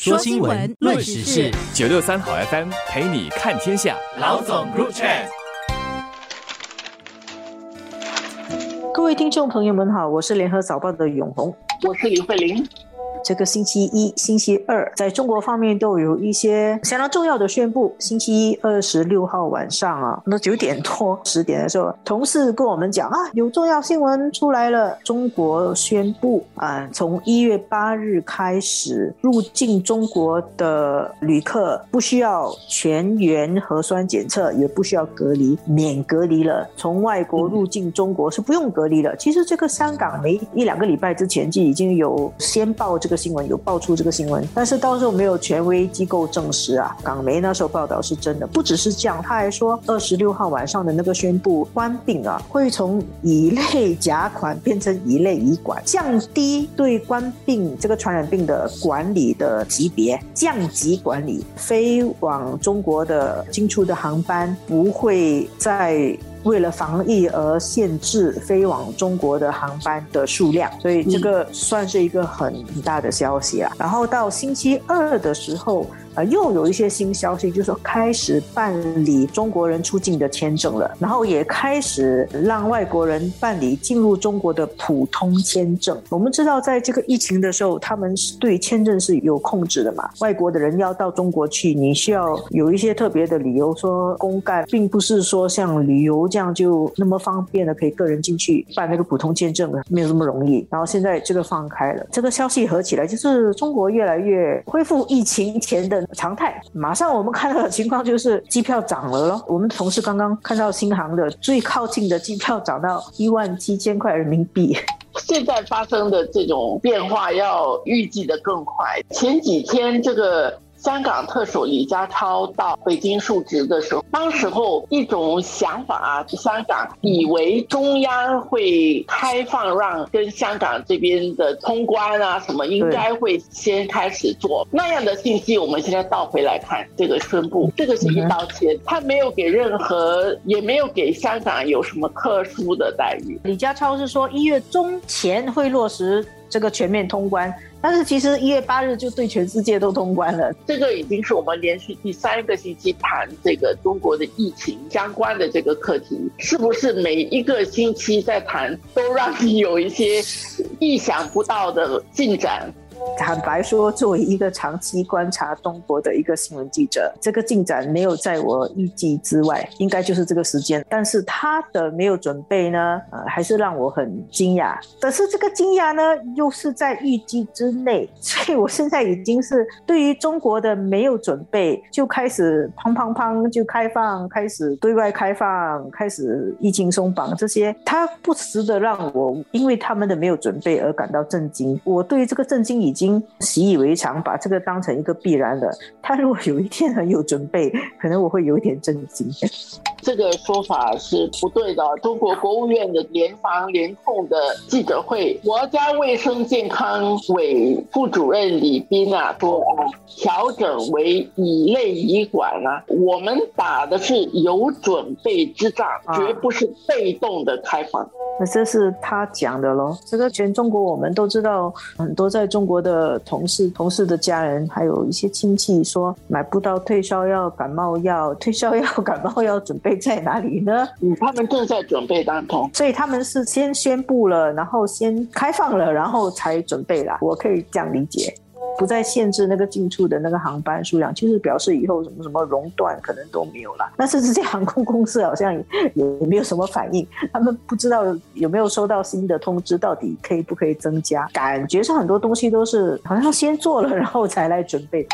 说新闻，论时事，九六三好 FM 陪你看天下。老总入场。各位听众朋友们好，我是联合早报的永红，我是李慧玲。这个星期一、星期二，在中国方面都有一些相当重要的宣布。星期一二十六号晚上啊，那九点多、十点的时候，同事跟我们讲啊，有重要新闻出来了。中国宣布啊，从一月八日开始，入境中国的旅客不需要全员核酸检测，也不需要隔离，免隔离了。从外国入境中国是不用隔离了。其实这个香港没一两个礼拜之前就已经有先报这。这个新闻有爆出这个新闻，但是到时候没有权威机构证实啊。港媒那时候报道是真的，不只是这样，他还说二十六号晚上的那个宣布关闭啊，会从乙类甲款变成乙类乙管，降低对关病这个传染病的管理的级别，降级管理，飞往中国的进出的航班不会再。为了防疫而限制飞往中国的航班的数量，所以这个算是一个很大的消息啊。然后到星期二的时候。呃，又有一些新消息，就是说开始办理中国人出境的签证了，然后也开始让外国人办理进入中国的普通签证。我们知道，在这个疫情的时候，他们是对签证是有控制的嘛。外国的人要到中国去，你需要有一些特别的理由，说公干，并不是说像旅游这样就那么方便的可以个人进去办那个普通签证的，没有这么容易。然后现在这个放开了，这个消息合起来，就是中国越来越恢复疫情前的。常态，马上我们看到的情况就是机票涨了咯。我们同事刚刚看到新航的最靠近的机票涨到一万七千块人民币。现在发生的这种变化要预计的更快。前几天这个。香港特首李家超到北京述职的时候，当时候一种想法啊，香港以为中央会开放，让跟香港这边的通关啊什么，应该会先开始做那样的信息。我们现在倒回来看这个宣布，这个是一刀切，他没有给任何，也没有给香港有什么特殊的待遇。李家超是说一月中前会落实。这个全面通关，但是其实一月八日就对全世界都通关了。这个已经是我们连续第三个星期谈这个中国的疫情相关的这个课题，是不是每一个星期在谈，都让你有一些意想不到的进展？坦白说，作为一个长期观察中国的一个新闻记者，这个进展没有在我预计之外，应该就是这个时间。但是他的没有准备呢，呃，还是让我很惊讶。可是这个惊讶呢，又是在预计之内，所以我现在已经是对于中国的没有准备，就开始砰砰砰就开放，开始对外开放，开始疫情松绑这些，他不时的让我因为他们的没有准备而感到震惊。我对于这个震惊。已经习以为常，把这个当成一个必然的。他如果有一天很有准备，可能我会有一点震惊。这个说法是不对的。中国国务院的联防联控的记者会，国家卫生健康委副主任李斌啊说啊，调整为乙类乙管啊，我们打的是有准备之仗，绝不是被动的开放。那这是他讲的喽。这个全中国我们都知道，很多在中国的同事、同事的家人，还有一些亲戚说买不到退烧药、感冒药，退烧药、感冒药准备在哪里呢？嗯，他们正在准备当中，所以他们是先宣布了，然后先开放了，然后才准备啦。我可以这样理解。不再限制那个进出的那个航班数量，就是表示以后什么什么熔断可能都没有了。那甚至这航空公司好像也没有什么反应，他们不知道有没有收到新的通知，到底可以不可以增加？感觉上很多东西都是好像先做了，然后才来准备。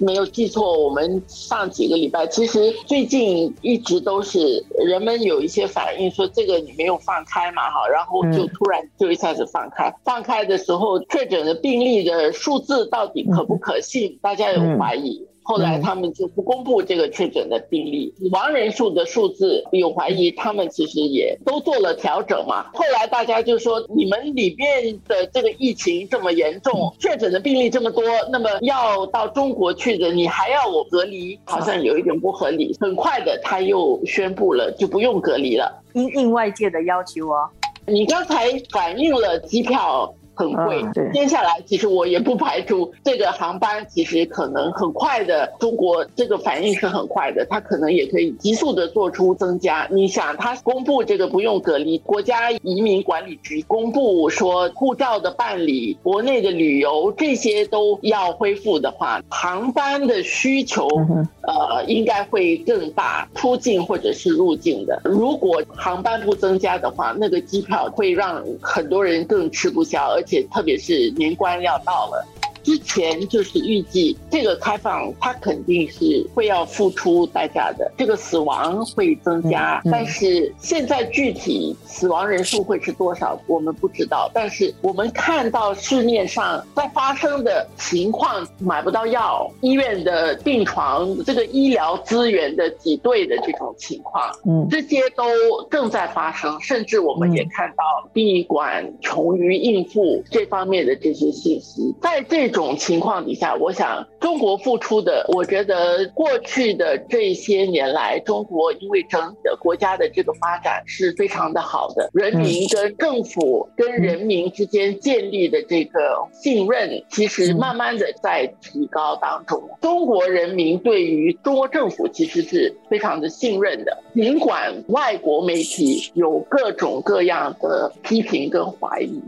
没有记错，我们上几个礼拜，其实最近一直都是人们有一些反应，说这个你没有放开嘛，哈，然后就突然就一下子放开，放开的时候确诊的病例的数字到底可不可信，大家有怀疑。后来他们就不公布这个确诊的病例、死亡人数的数字，有怀疑，他们其实也都做了调整嘛。后来大家就说，你们里面的这个疫情这么严重，确诊的病例这么多，那么要到中国去的，你还要我隔离，好像有一点不合理。很快的，他又宣布了，就不用隔离了，因应外界的要求哦。你刚才反映了机票。很贵。嗯接下来其实我也不排除这个航班其实可能很快的，中国这个反应是很快的，它可能也可以急速的做出增加。你想，它公布这个不用隔离，国家移民管理局公布说护照的办理、国内的旅游这些都要恢复的话，航班的需求嗯呃应该会更大，出境或者是入境的。如果航班不增加的话，那个机票会让很多人更吃不消，而且特别是年关要到了。之前就是预计这个开放，它肯定是会要付出代价的，这个死亡会增加，嗯嗯但是现在具体死亡人数会是多少，我们不知道。但是我们看到市面上在发生的情况，买不到药，医院的病床，这个医疗资源的挤兑的这种情况，嗯这些都正在发生，甚至我们也嗯看到闭馆穷于应付这方面的这些信息。在这种情况底下，我想中国付出的，我觉得过去的这些年来，中国因为整体的国家的这个发展是非常的好的，人民跟政府跟人民之间建立的这个信任，其实慢慢的在提高当中。中国人民对于中国政府其实是非常的信任的，尽管外国媒体有各种各样的批评跟怀疑。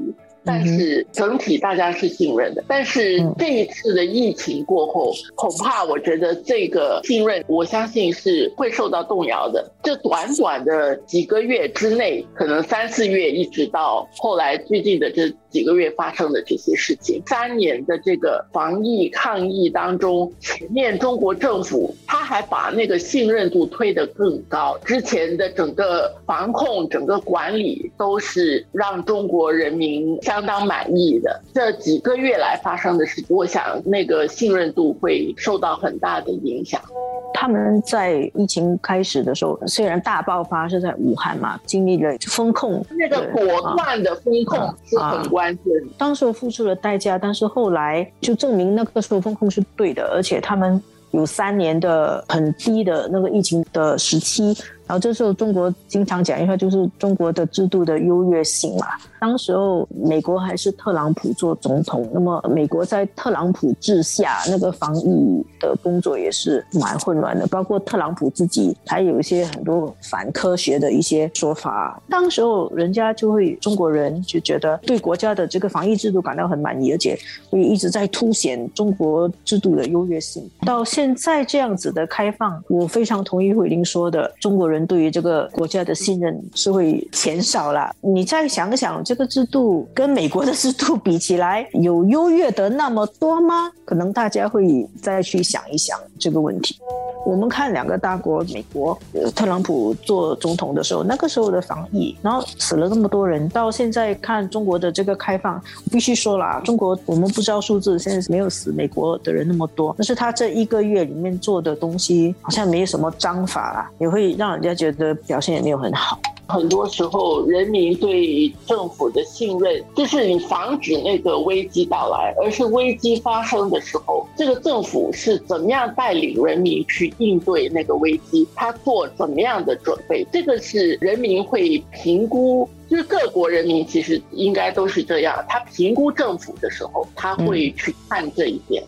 但是整体大家是信任的，但是这一次的疫情过后，恐怕我觉得这个信任，我相信是会受到动摇的。这短短的几个月之内，可能三四月一直到后来最近的这几个月发生的这些事情，三年的这个防疫抗疫当中，前面中国政府他还把那个信任度推得更高，之前的整个防控、整个管理都是让中国人民相当满意的。这几个月来发生的事情，我想那个信任度会受到很大的影响。他们在疫情开始的时候，虽然大爆发是在武汉嘛，经历了风控，那个果断的风控是很关键的。当时付出了代价，但是后来就证明那个时候风控是对的，而且他们有三年的很低的那个疫情的时期。然后这时候中国经常讲一句就是中国的制度的优越性嘛。当时候美国还是特朗普做总统，那么美国在特朗普治下，那个防疫的工作也是蛮混乱的，包括特朗普自己还有一些很多反科学的一些说法。当时候人家就会中国人就觉得对国家的这个防疫制度感到很满意，而且会一直在凸显中国制度的优越性。到现在这样子的开放，我非常同意慧玲说的，中国人。人对于这个国家的信任是会减少了。你再想想，这个制度跟美国的制度比起来，有优越的那么多吗？可能大家会再去想一想这个问题。我们看两个大国，美国特朗普做总统的时候，那个时候的防疫，然后死了那么多人，到现在看中国的这个开放，必须说啦，中国我们不知道数字，现在没有死美国的人那么多，但是他这一个月里面做的东西，好像没有什么章法啦，也会让人家觉得表现也没有很好。很多时候，人民对政府的信任，就是你防止那个危机到来，而是危机发生的时候，这个政府是怎么样带领人民去应对那个危机，他做怎么样的准备，这个是人民会评估。就是各国人民其实应该都是这样，他评估政府的时候，他会去看这一点。